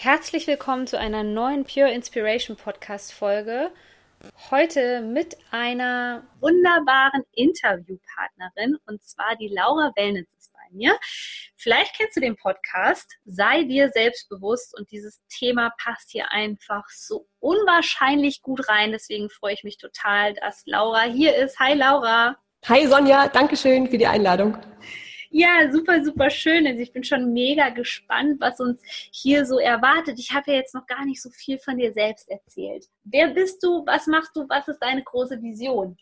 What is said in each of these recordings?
Herzlich willkommen zu einer neuen Pure Inspiration Podcast Folge. Heute mit einer wunderbaren Interviewpartnerin und zwar die Laura Wellnitz ist bei mir. Vielleicht kennst du den Podcast, sei dir selbstbewusst und dieses Thema passt hier einfach so unwahrscheinlich gut rein. Deswegen freue ich mich total, dass Laura hier ist. Hi Laura. Hi Sonja, danke schön für die Einladung. Ja, super, super schön. Also ich bin schon mega gespannt, was uns hier so erwartet. Ich habe ja jetzt noch gar nicht so viel von dir selbst erzählt. Wer bist du? Was machst du? Was ist deine große Vision?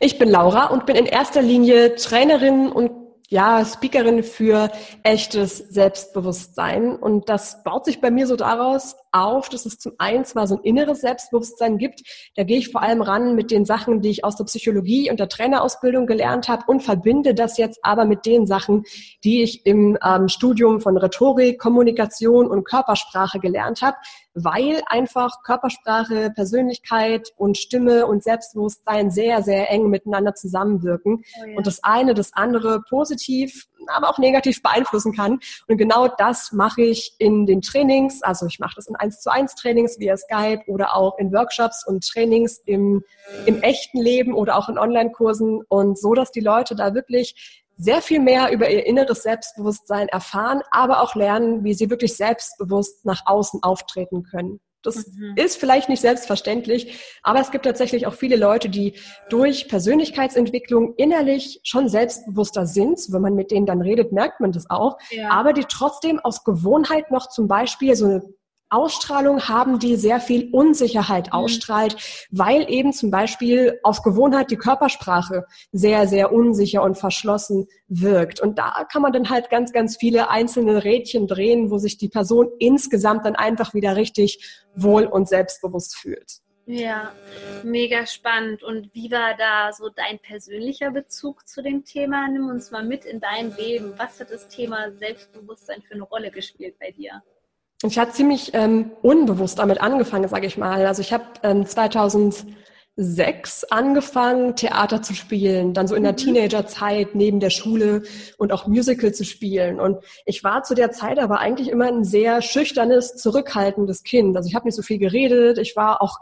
Ich bin Laura und bin in erster Linie Trainerin und ja, Speakerin für echtes Selbstbewusstsein. Und das baut sich bei mir so daraus auf, dass es zum einen zwar so ein inneres Selbstbewusstsein gibt. Da gehe ich vor allem ran mit den Sachen, die ich aus der Psychologie und der Trainerausbildung gelernt habe und verbinde das jetzt aber mit den Sachen, die ich im ähm, Studium von Rhetorik, Kommunikation und Körpersprache gelernt habe, weil einfach Körpersprache, Persönlichkeit und Stimme und Selbstbewusstsein sehr, sehr eng miteinander zusammenwirken oh ja. und das eine das andere positiv aber auch negativ beeinflussen kann. Und genau das mache ich in den Trainings. Also ich mache das in 1 zu 1 Trainings via Skype oder auch in Workshops und Trainings im, im echten Leben oder auch in Online-Kursen und so, dass die Leute da wirklich sehr viel mehr über ihr inneres Selbstbewusstsein erfahren, aber auch lernen, wie sie wirklich selbstbewusst nach außen auftreten können. Das mhm. ist vielleicht nicht selbstverständlich, aber es gibt tatsächlich auch viele Leute, die durch Persönlichkeitsentwicklung innerlich schon selbstbewusster sind. Wenn man mit denen dann redet, merkt man das auch. Ja. Aber die trotzdem aus Gewohnheit noch zum Beispiel so eine Ausstrahlung haben, die sehr viel Unsicherheit mhm. ausstrahlt, weil eben zum Beispiel aus Gewohnheit die Körpersprache sehr, sehr unsicher und verschlossen wirkt. Und da kann man dann halt ganz, ganz viele einzelne Rädchen drehen, wo sich die Person insgesamt dann einfach wieder richtig wohl und selbstbewusst fühlt. Ja, mega spannend. Und wie war da so dein persönlicher Bezug zu dem Thema? Nimm uns mal mit in dein Leben. Was hat das Thema Selbstbewusstsein für eine Rolle gespielt bei dir? Ich hatte ziemlich ähm, unbewusst damit angefangen, sage ich mal. Also ich habe ähm, 2006 angefangen, Theater zu spielen, dann so in der mhm. Teenagerzeit neben der Schule und auch Musical zu spielen. Und ich war zu der Zeit aber eigentlich immer ein sehr schüchternes, zurückhaltendes Kind. Also ich habe nicht so viel geredet. Ich war auch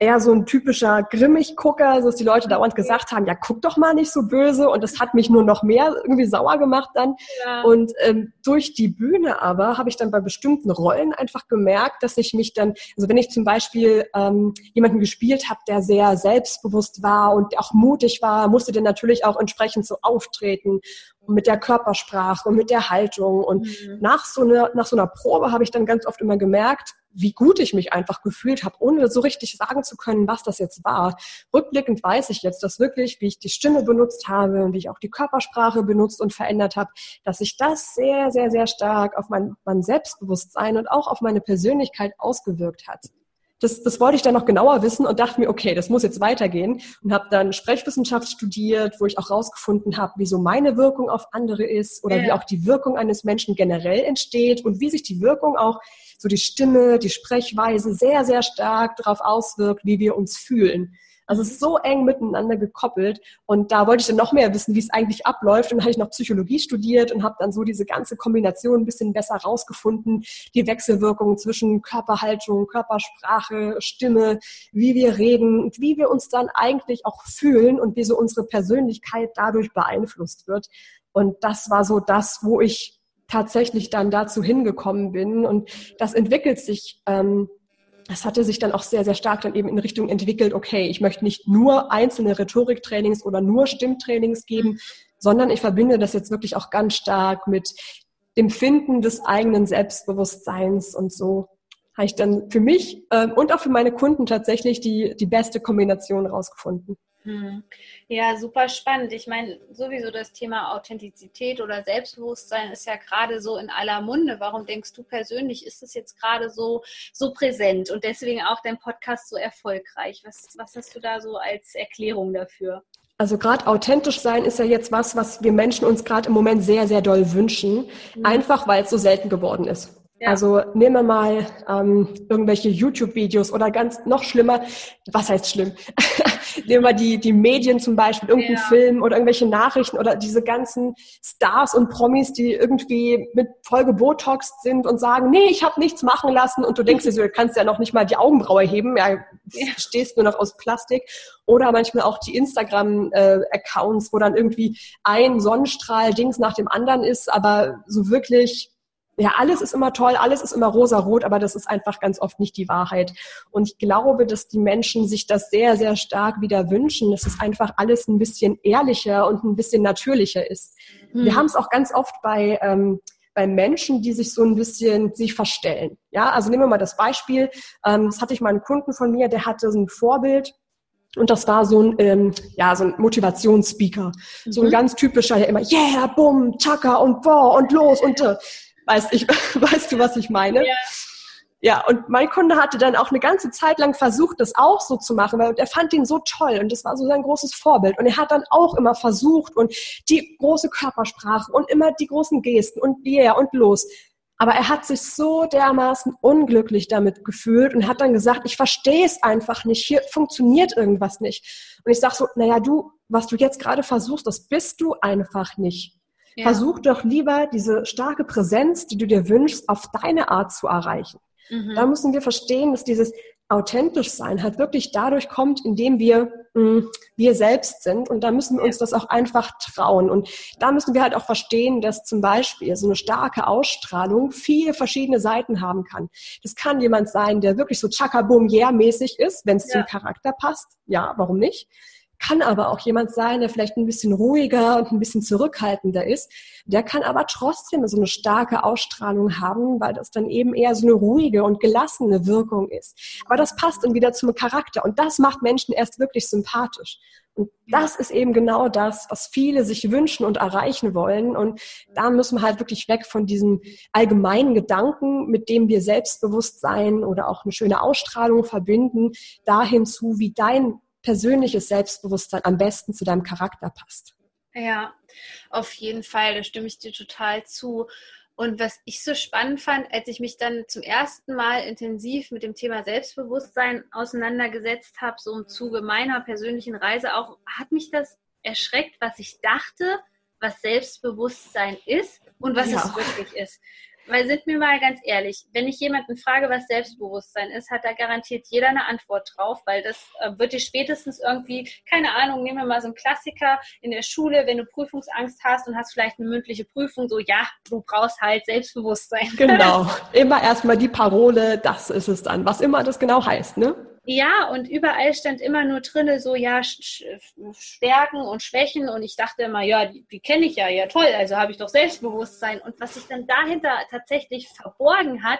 eher so ein typischer Grimmig-Gucker, dass die Leute dauernd gesagt haben, ja, guck doch mal nicht so böse. Und das hat mich nur noch mehr irgendwie sauer gemacht dann. Ja. Und ähm, durch die Bühne aber habe ich dann bei bestimmten Rollen einfach gemerkt, dass ich mich dann, also wenn ich zum Beispiel ähm, jemanden gespielt habe, der sehr selbstbewusst war und auch mutig war, musste der natürlich auch entsprechend so auftreten mit der Körpersprache und mit der Haltung. Und mhm. nach, so einer, nach so einer Probe habe ich dann ganz oft immer gemerkt, wie gut ich mich einfach gefühlt habe, ohne so richtig sagen zu können, was das jetzt war. Rückblickend weiß ich jetzt, dass wirklich, wie ich die Stimme benutzt habe und wie ich auch die Körpersprache benutzt und verändert habe, dass sich das sehr, sehr, sehr stark auf mein, mein Selbstbewusstsein und auch auf meine Persönlichkeit ausgewirkt hat das, das wollte ich dann noch genauer wissen und dachte mir, okay, das muss jetzt weitergehen und habe dann Sprechwissenschaft studiert, wo ich auch rausgefunden habe, wie so meine Wirkung auf andere ist oder ja. wie auch die Wirkung eines Menschen generell entsteht und wie sich die Wirkung auch so die Stimme, die Sprechweise sehr, sehr stark darauf auswirkt, wie wir uns fühlen. Also es ist so eng miteinander gekoppelt. Und da wollte ich dann noch mehr wissen, wie es eigentlich abläuft. Und dann habe ich noch Psychologie studiert und habe dann so diese ganze Kombination ein bisschen besser rausgefunden. Die Wechselwirkungen zwischen Körperhaltung, Körpersprache, Stimme, wie wir reden und wie wir uns dann eigentlich auch fühlen und wie so unsere Persönlichkeit dadurch beeinflusst wird. Und das war so das, wo ich tatsächlich dann dazu hingekommen bin. Und das entwickelt sich ähm, das hatte sich dann auch sehr, sehr stark dann eben in Richtung entwickelt, okay, ich möchte nicht nur einzelne Rhetoriktrainings oder nur Stimmtrainings geben, sondern ich verbinde das jetzt wirklich auch ganz stark mit dem Finden des eigenen Selbstbewusstseins und so habe ich dann für mich ähm, und auch für meine Kunden tatsächlich die, die beste Kombination rausgefunden. Hm. Ja, super spannend. Ich meine, sowieso das Thema Authentizität oder Selbstbewusstsein ist ja gerade so in aller Munde. Warum denkst du persönlich, ist es jetzt gerade so, so präsent und deswegen auch dein Podcast so erfolgreich? Was, was hast du da so als Erklärung dafür? Also gerade authentisch sein ist ja jetzt was, was wir Menschen uns gerade im Moment sehr, sehr doll wünschen, mhm. einfach weil es so selten geworden ist. Ja. Also nehmen wir mal ähm, irgendwelche YouTube-Videos oder ganz noch schlimmer, was heißt schlimm? nehmen wir die, die Medien zum Beispiel, irgendeinen ja. Film oder irgendwelche Nachrichten oder diese ganzen Stars und Promis, die irgendwie mit Folge Botox sind und sagen, nee, ich habe nichts machen lassen und du denkst dir so, du kannst ja noch nicht mal die Augenbraue heben, ja, ja. stehst nur noch aus Plastik. Oder manchmal auch die Instagram-Accounts, äh, wo dann irgendwie ein Sonnenstrahl Dings nach dem anderen ist, aber so wirklich ja, alles ist immer toll, alles ist immer rosa-rot, aber das ist einfach ganz oft nicht die Wahrheit. Und ich glaube, dass die Menschen sich das sehr, sehr stark wieder wünschen, dass es einfach alles ein bisschen ehrlicher und ein bisschen natürlicher ist. Mhm. Wir haben es auch ganz oft bei, ähm, bei Menschen, die sich so ein bisschen sich verstellen. Ja, also nehmen wir mal das Beispiel. Ähm, das hatte ich mal einen Kunden von mir, der hatte so ein Vorbild, und das war so ein, ähm, ja, so ein Motivationsspeaker. Mhm. So ein mhm. ganz typischer, der immer, yeah, bumm, tschakka und boah und los und äh, Weißt, ich, weißt du, was ich meine? Ja. Ja, und mein Kunde hatte dann auch eine ganze Zeit lang versucht, das auch so zu machen, weil er fand ihn so toll und das war so sein großes Vorbild. Und er hat dann auch immer versucht und die große Körpersprache und immer die großen Gesten und yeah und los. Aber er hat sich so dermaßen unglücklich damit gefühlt und hat dann gesagt, ich verstehe es einfach nicht, hier funktioniert irgendwas nicht. Und ich sag so, naja, du, was du jetzt gerade versuchst, das bist du einfach nicht. Ja. Versuch doch lieber diese starke Präsenz, die du dir wünschst, auf deine Art zu erreichen. Mhm. Da müssen wir verstehen, dass dieses authentisch sein halt wirklich dadurch kommt, indem wir mh, mm, wir selbst sind. Und da müssen wir uns das auch einfach trauen. Und da müssen wir halt auch verstehen, dass zum Beispiel so eine starke Ausstrahlung viele verschiedene Seiten haben kann. Das kann jemand sein, der wirklich so chakabum yeah mäßig ist, wenn es ja. zum Charakter passt. Ja, warum nicht? Kann aber auch jemand sein, der vielleicht ein bisschen ruhiger und ein bisschen zurückhaltender ist. Der kann aber trotzdem so eine starke Ausstrahlung haben, weil das dann eben eher so eine ruhige und gelassene Wirkung ist. Aber das passt dann wieder zum Charakter und das macht Menschen erst wirklich sympathisch. Und das ist eben genau das, was viele sich wünschen und erreichen wollen. Und da müssen wir halt wirklich weg von diesem allgemeinen Gedanken, mit dem wir Selbstbewusstsein oder auch eine schöne Ausstrahlung verbinden, dahin zu, wie dein persönliches Selbstbewusstsein am besten zu deinem Charakter passt. Ja, auf jeden Fall, da stimme ich dir total zu. Und was ich so spannend fand, als ich mich dann zum ersten Mal intensiv mit dem Thema Selbstbewusstsein auseinandergesetzt habe, so im Zuge meiner persönlichen Reise auch, hat mich das erschreckt, was ich dachte, was Selbstbewusstsein ist und was ja. es wirklich ist. Weil sind wir mal ganz ehrlich, wenn ich jemanden frage, was Selbstbewusstsein ist, hat da garantiert jeder eine Antwort drauf, weil das äh, wird dir spätestens irgendwie, keine Ahnung, nehmen wir mal so einen Klassiker in der Schule, wenn du Prüfungsangst hast und hast vielleicht eine mündliche Prüfung, so ja, du brauchst halt Selbstbewusstsein. Genau, immer erstmal die Parole, das ist es dann, was immer das genau heißt, ne? Ja, und überall stand immer nur drinne so, ja, Stärken und Schwächen. Und ich dachte immer, ja, die, die kenne ich ja, ja toll, also habe ich doch Selbstbewusstsein. Und was sich dann dahinter tatsächlich verborgen hat,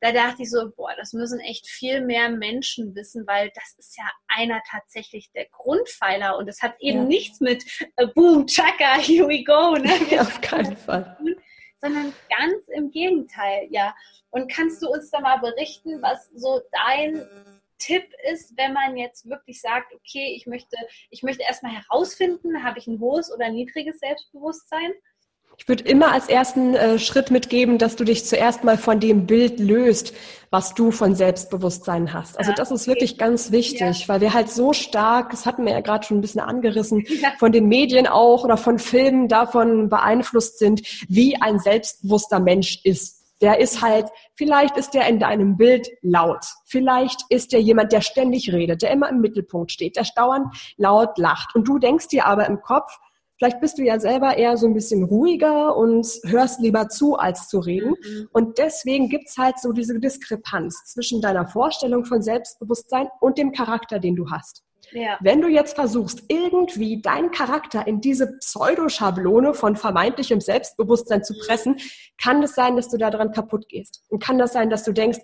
da dachte ich so, boah, das müssen echt viel mehr Menschen wissen, weil das ist ja einer tatsächlich der Grundpfeiler. Und es hat eben ja. nichts mit äh, Boom, Chaka, here we go. Ne? Ja, auf keinen Fall. Sondern ganz im Gegenteil, ja. Und kannst du uns da mal berichten, was so dein Tipp ist, wenn man jetzt wirklich sagt, okay, ich möchte, ich möchte erstmal herausfinden, habe ich ein hohes oder niedriges Selbstbewusstsein? Ich würde immer als ersten äh, Schritt mitgeben, dass du dich zuerst mal von dem Bild löst, was du von Selbstbewusstsein hast. Also das ist wirklich ganz wichtig, ja. weil wir halt so stark, das hatten wir ja gerade schon ein bisschen angerissen, ja. von den Medien auch oder von Filmen davon beeinflusst sind, wie ein selbstbewusster Mensch ist der ist halt, vielleicht ist der in deinem Bild laut. Vielleicht ist der jemand, der ständig redet, der immer im Mittelpunkt steht, der dauernd laut lacht. Und du denkst dir aber im Kopf, vielleicht bist du ja selber eher so ein bisschen ruhiger und hörst lieber zu, als zu reden. Mhm. Und deswegen gibt's halt so diese Diskrepanz zwischen deiner Vorstellung von Selbstbewusstsein und dem Charakter, den du hast. Ja. Wenn du jetzt versuchst, irgendwie deinen Charakter in diese Pseudoschablone von vermeintlichem Selbstbewusstsein zu pressen, kann es sein, dass du daran kaputt gehst. Und kann das sein, dass du denkst,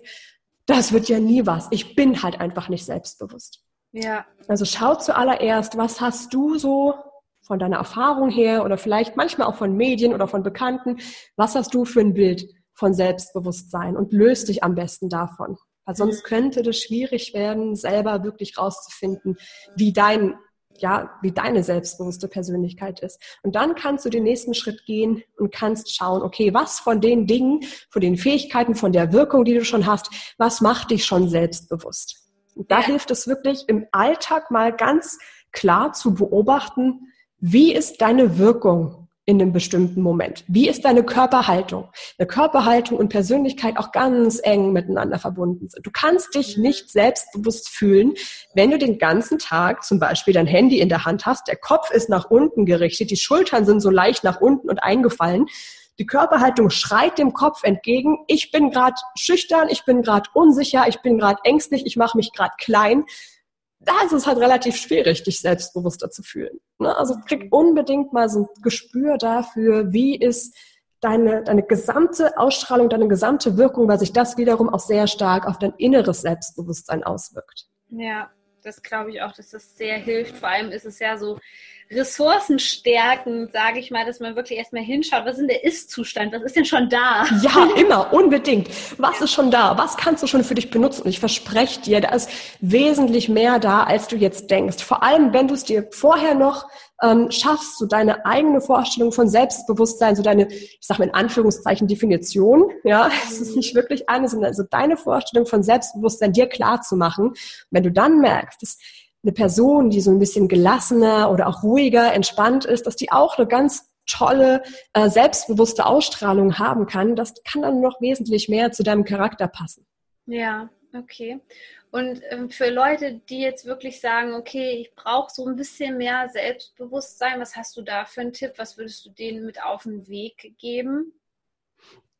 das wird ja nie was. Ich bin halt einfach nicht selbstbewusst. Ja. Also schau zuallererst, was hast du so von deiner Erfahrung her oder vielleicht manchmal auch von Medien oder von Bekannten, was hast du für ein Bild von Selbstbewusstsein und löst dich am besten davon. Weil sonst könnte das schwierig werden, selber wirklich rauszufinden, wie dein ja, wie deine selbstbewusste Persönlichkeit ist. Und dann kannst du den nächsten Schritt gehen und kannst schauen, okay, was von den Dingen, von den Fähigkeiten, von der Wirkung, die du schon hast, was macht dich schon selbstbewusst? Und da hilft es wirklich im Alltag mal ganz klar zu beobachten, wie ist deine Wirkung in einem bestimmten Moment? Wie ist deine Körperhaltung? Eine Körperhaltung und Persönlichkeit auch ganz eng miteinander verbunden sind. Du kannst dich nicht selbstbewusst fühlen, wenn du den ganzen Tag zum Beispiel dein Handy in der Hand hast, der Kopf ist nach unten gerichtet, die Schultern sind so leicht nach unten und eingefallen. Die Körperhaltung schreit dem Kopf entgegen, ich bin gerade schüchtern, ich bin gerade unsicher, ich bin gerade ängstlich, ich mache mich gerade klein da ist es halt relativ schwierig, dich selbstbewusster zu fühlen. Ne? Also krieg unbedingt mal so ein Gespür dafür, wie ist deine, deine gesamte Ausstrahlung, deine gesamte Wirkung, weil sich das wiederum auch sehr stark auf dein inneres Selbstbewusstsein auswirkt. Ja, das glaube ich auch, dass das sehr hilft. Vor allem ist es ja so, ressourcenstärkend, sage ich mal, dass man wirklich erstmal hinschaut, was ist denn der Ist-Zustand, was ist denn schon da? Ja, immer, unbedingt. Was ist schon da? Was kannst du schon für dich benutzen? Und ich verspreche dir, da ist wesentlich mehr da, als du jetzt denkst. Vor allem, wenn du es dir vorher noch ähm, schaffst, so deine eigene Vorstellung von Selbstbewusstsein, so deine, ich sage mal in Anführungszeichen, Definition, ja, es ist nicht wirklich eine, sondern also deine Vorstellung von Selbstbewusstsein dir klar zu machen. Wenn du dann merkst, dass eine Person, die so ein bisschen gelassener oder auch ruhiger, entspannt ist, dass die auch eine ganz tolle, äh, selbstbewusste Ausstrahlung haben kann, das kann dann noch wesentlich mehr zu deinem Charakter passen. Ja, okay. Und ähm, für Leute, die jetzt wirklich sagen, okay, ich brauche so ein bisschen mehr Selbstbewusstsein, was hast du da für einen Tipp? Was würdest du denen mit auf den Weg geben?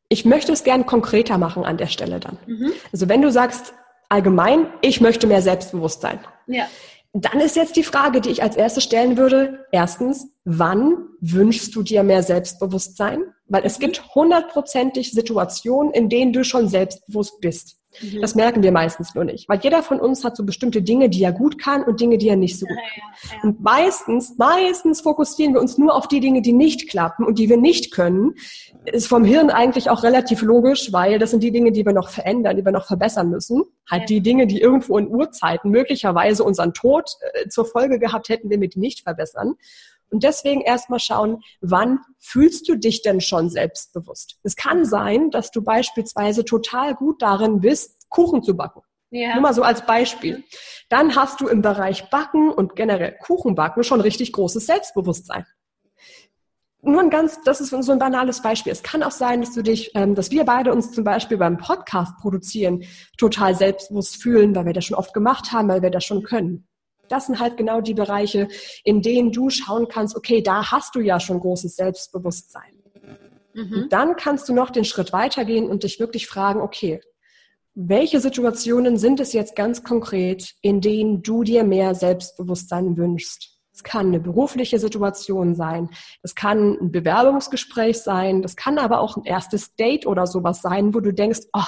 Ich möchte es gern konkreter machen an der Stelle dann. Mhm. Also wenn du sagst, allgemein, ich möchte mehr Selbstbewusstsein. Ja. Dann ist jetzt die Frage, die ich als erstes stellen würde. Erstens, wann wünschst du dir mehr Selbstbewusstsein? Weil es gibt hundertprozentig Situationen, in denen du schon selbstbewusst bist. Mhm. Das merken wir meistens nur nicht, weil jeder von uns hat so bestimmte Dinge, die er gut kann und Dinge, die er nicht so gut kann. Ja, ja. Und meistens, meistens fokussieren wir uns nur auf die Dinge, die nicht klappen und die wir nicht können. Ist vom Hirn eigentlich auch relativ logisch, weil das sind die Dinge, die wir noch verändern, die wir noch verbessern müssen. Halt ja. die Dinge, die irgendwo in Urzeiten möglicherweise unseren Tod äh, zur Folge gehabt hätten, wenn wir die nicht verbessern. Und deswegen erstmal schauen, wann fühlst du dich denn schon selbstbewusst? Es kann sein, dass du beispielsweise total gut darin bist, Kuchen zu backen. Ja. Nur mal so als Beispiel. Dann hast du im Bereich Backen und generell Kuchenbacken schon richtig großes Selbstbewusstsein. Nur ein ganz, das ist so ein banales Beispiel. Es kann auch sein, dass du dich, ähm, dass wir beide uns zum Beispiel beim Podcast produzieren total selbstbewusst fühlen, weil wir das schon oft gemacht haben, weil wir das schon können das sind halt genau die Bereiche, in denen du schauen kannst, okay, da hast du ja schon großes Selbstbewusstsein. Mhm. Dann kannst du noch den Schritt weitergehen und dich wirklich fragen, okay, welche Situationen sind es jetzt ganz konkret, in denen du dir mehr Selbstbewusstsein wünschst? Es kann eine berufliche Situation sein, es kann ein Bewerbungsgespräch sein, das kann aber auch ein erstes Date oder sowas sein, wo du denkst, oh,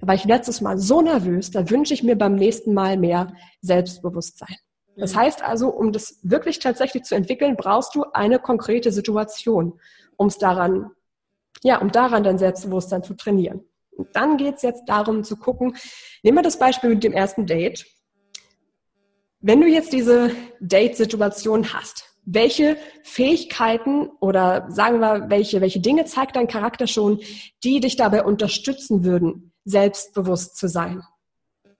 da war ich letztes Mal so nervös, da wünsche ich mir beim nächsten Mal mehr Selbstbewusstsein. Das mhm. heißt also, um das wirklich tatsächlich zu entwickeln, brauchst du eine konkrete Situation, um es daran, ja, um daran dein Selbstbewusstsein zu trainieren. Und dann geht es jetzt darum zu gucken, nehmen wir das Beispiel mit dem ersten Date. Wenn du jetzt diese Date-Situation hast, welche Fähigkeiten oder sagen wir, welche, welche Dinge zeigt dein Charakter schon, die dich dabei unterstützen würden, selbstbewusst zu sein.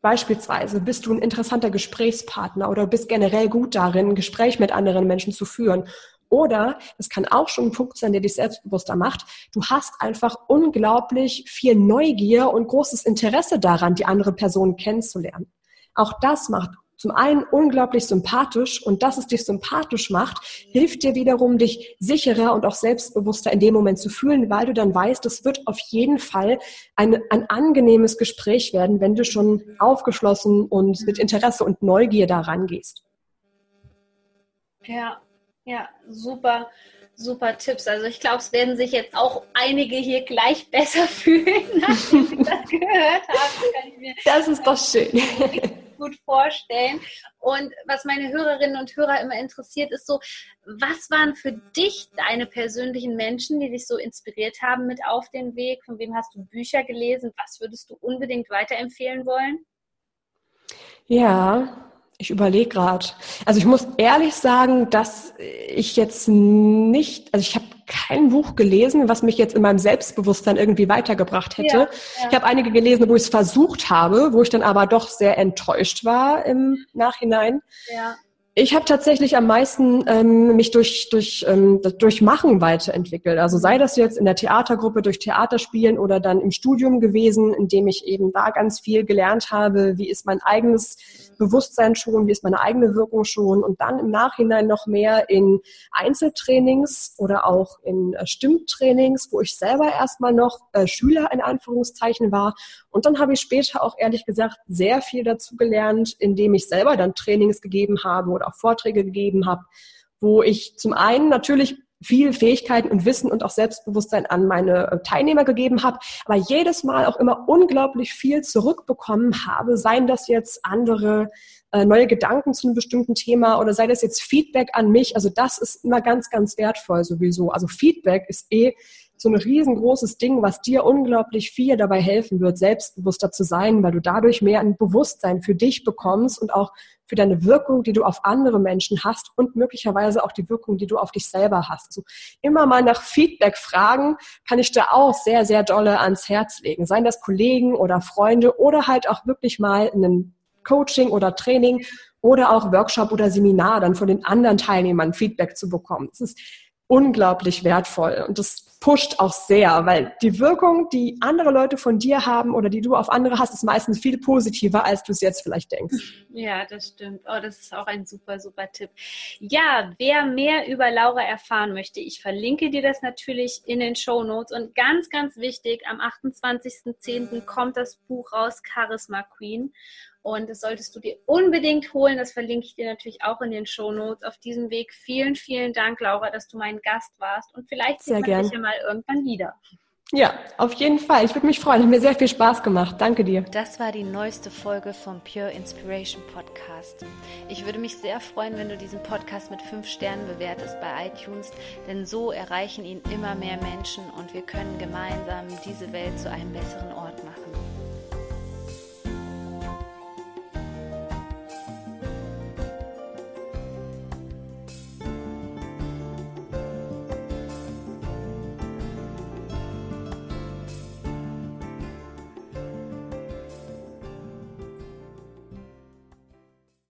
Beispielsweise bist du ein interessanter Gesprächspartner oder bist generell gut darin, ein Gespräch mit anderen Menschen zu führen. Oder es kann auch schon ein Punkt sein, der dich selbstbewusster macht. Du hast einfach unglaublich viel Neugier und großes Interesse daran, die andere Person kennenzulernen. Auch das macht zum einen unglaublich sympathisch und dass es dich sympathisch macht, hilft dir wiederum, dich sicherer und auch selbstbewusster in dem Moment zu fühlen, weil du dann weißt, es wird auf jeden Fall ein, ein angenehmes Gespräch werden, wenn du schon aufgeschlossen und mit Interesse und Neugier daran gehst. Ja, ja, super super Tipps. Also ich glaube, es werden sich jetzt auch einige hier gleich besser fühlen, nachdem sie das gehört haben. Das ist doch schön. gut vorstellen. Und was meine Hörerinnen und Hörer immer interessiert, ist so, was waren für dich deine persönlichen Menschen, die dich so inspiriert haben mit auf den Weg? Von wem hast du Bücher gelesen? Was würdest du unbedingt weiterempfehlen wollen? Ja, ich überlege gerade. Also ich muss ehrlich sagen, dass ich jetzt nicht, also ich habe kein Buch gelesen, was mich jetzt in meinem Selbstbewusstsein irgendwie weitergebracht hätte. Ja, ja. Ich habe einige gelesen, wo ich es versucht habe, wo ich dann aber doch sehr enttäuscht war im Nachhinein. Ja. Ich habe tatsächlich am meisten ähm, mich durch, durch, ähm, durch Machen weiterentwickelt. Also sei das jetzt in der Theatergruppe durch Theaterspielen oder dann im Studium gewesen, in dem ich eben da ganz viel gelernt habe, wie ist mein eigenes Bewusstsein schon, wie ist meine eigene Wirkung schon und dann im Nachhinein noch mehr in Einzeltrainings oder auch in äh, Stimmtrainings, wo ich selber erstmal noch äh, Schüler in Anführungszeichen war. Und dann habe ich später auch ehrlich gesagt sehr viel dazu gelernt, indem ich selber dann Trainings gegeben habe oder auch Vorträge gegeben habe, wo ich zum einen natürlich viel Fähigkeiten und Wissen und auch Selbstbewusstsein an meine äh, Teilnehmer gegeben habe, aber jedes Mal auch immer unglaublich viel zurückbekommen habe, seien das jetzt andere äh, neue Gedanken zu einem bestimmten Thema oder sei das jetzt Feedback an mich. Also das ist immer ganz, ganz wertvoll sowieso. Also Feedback ist eh so ein riesengroßes Ding, was dir unglaublich viel dabei helfen wird, selbstbewusster zu sein, weil du dadurch mehr ein Bewusstsein für dich bekommst und auch für deine Wirkung, die du auf andere Menschen hast und möglicherweise auch die Wirkung, die du auf dich selber hast. Also immer mal nach Feedback fragen, kann ich da auch sehr, sehr dolle ans Herz legen. Seien das Kollegen oder Freunde oder halt auch wirklich mal in einem Coaching oder Training oder auch Workshop oder Seminar dann von den anderen Teilnehmern Feedback zu bekommen. Das ist unglaublich wertvoll und das pusht auch sehr, weil die Wirkung, die andere Leute von dir haben oder die du auf andere hast, ist meistens viel positiver, als du es jetzt vielleicht denkst. Ja, das stimmt. Oh, das ist auch ein super, super Tipp. Ja, wer mehr über Laura erfahren möchte, ich verlinke dir das natürlich in den Show Notes und ganz, ganz wichtig, am 28.10. kommt das Buch raus, Charisma Queen. Und das solltest du dir unbedingt holen. Das verlinke ich dir natürlich auch in den Show Notes. Auf diesem Weg vielen, vielen Dank, Laura, dass du mein Gast warst. Und vielleicht sehen wir dich ja mal irgendwann wieder. Ja, auf jeden Fall. Ich würde mich freuen. Hat mir sehr viel Spaß gemacht. Danke dir. Das war die neueste Folge vom Pure Inspiration Podcast. Ich würde mich sehr freuen, wenn du diesen Podcast mit fünf Sternen bewertest bei iTunes, denn so erreichen ihn immer mehr Menschen und wir können gemeinsam diese Welt zu einem besseren Ort machen.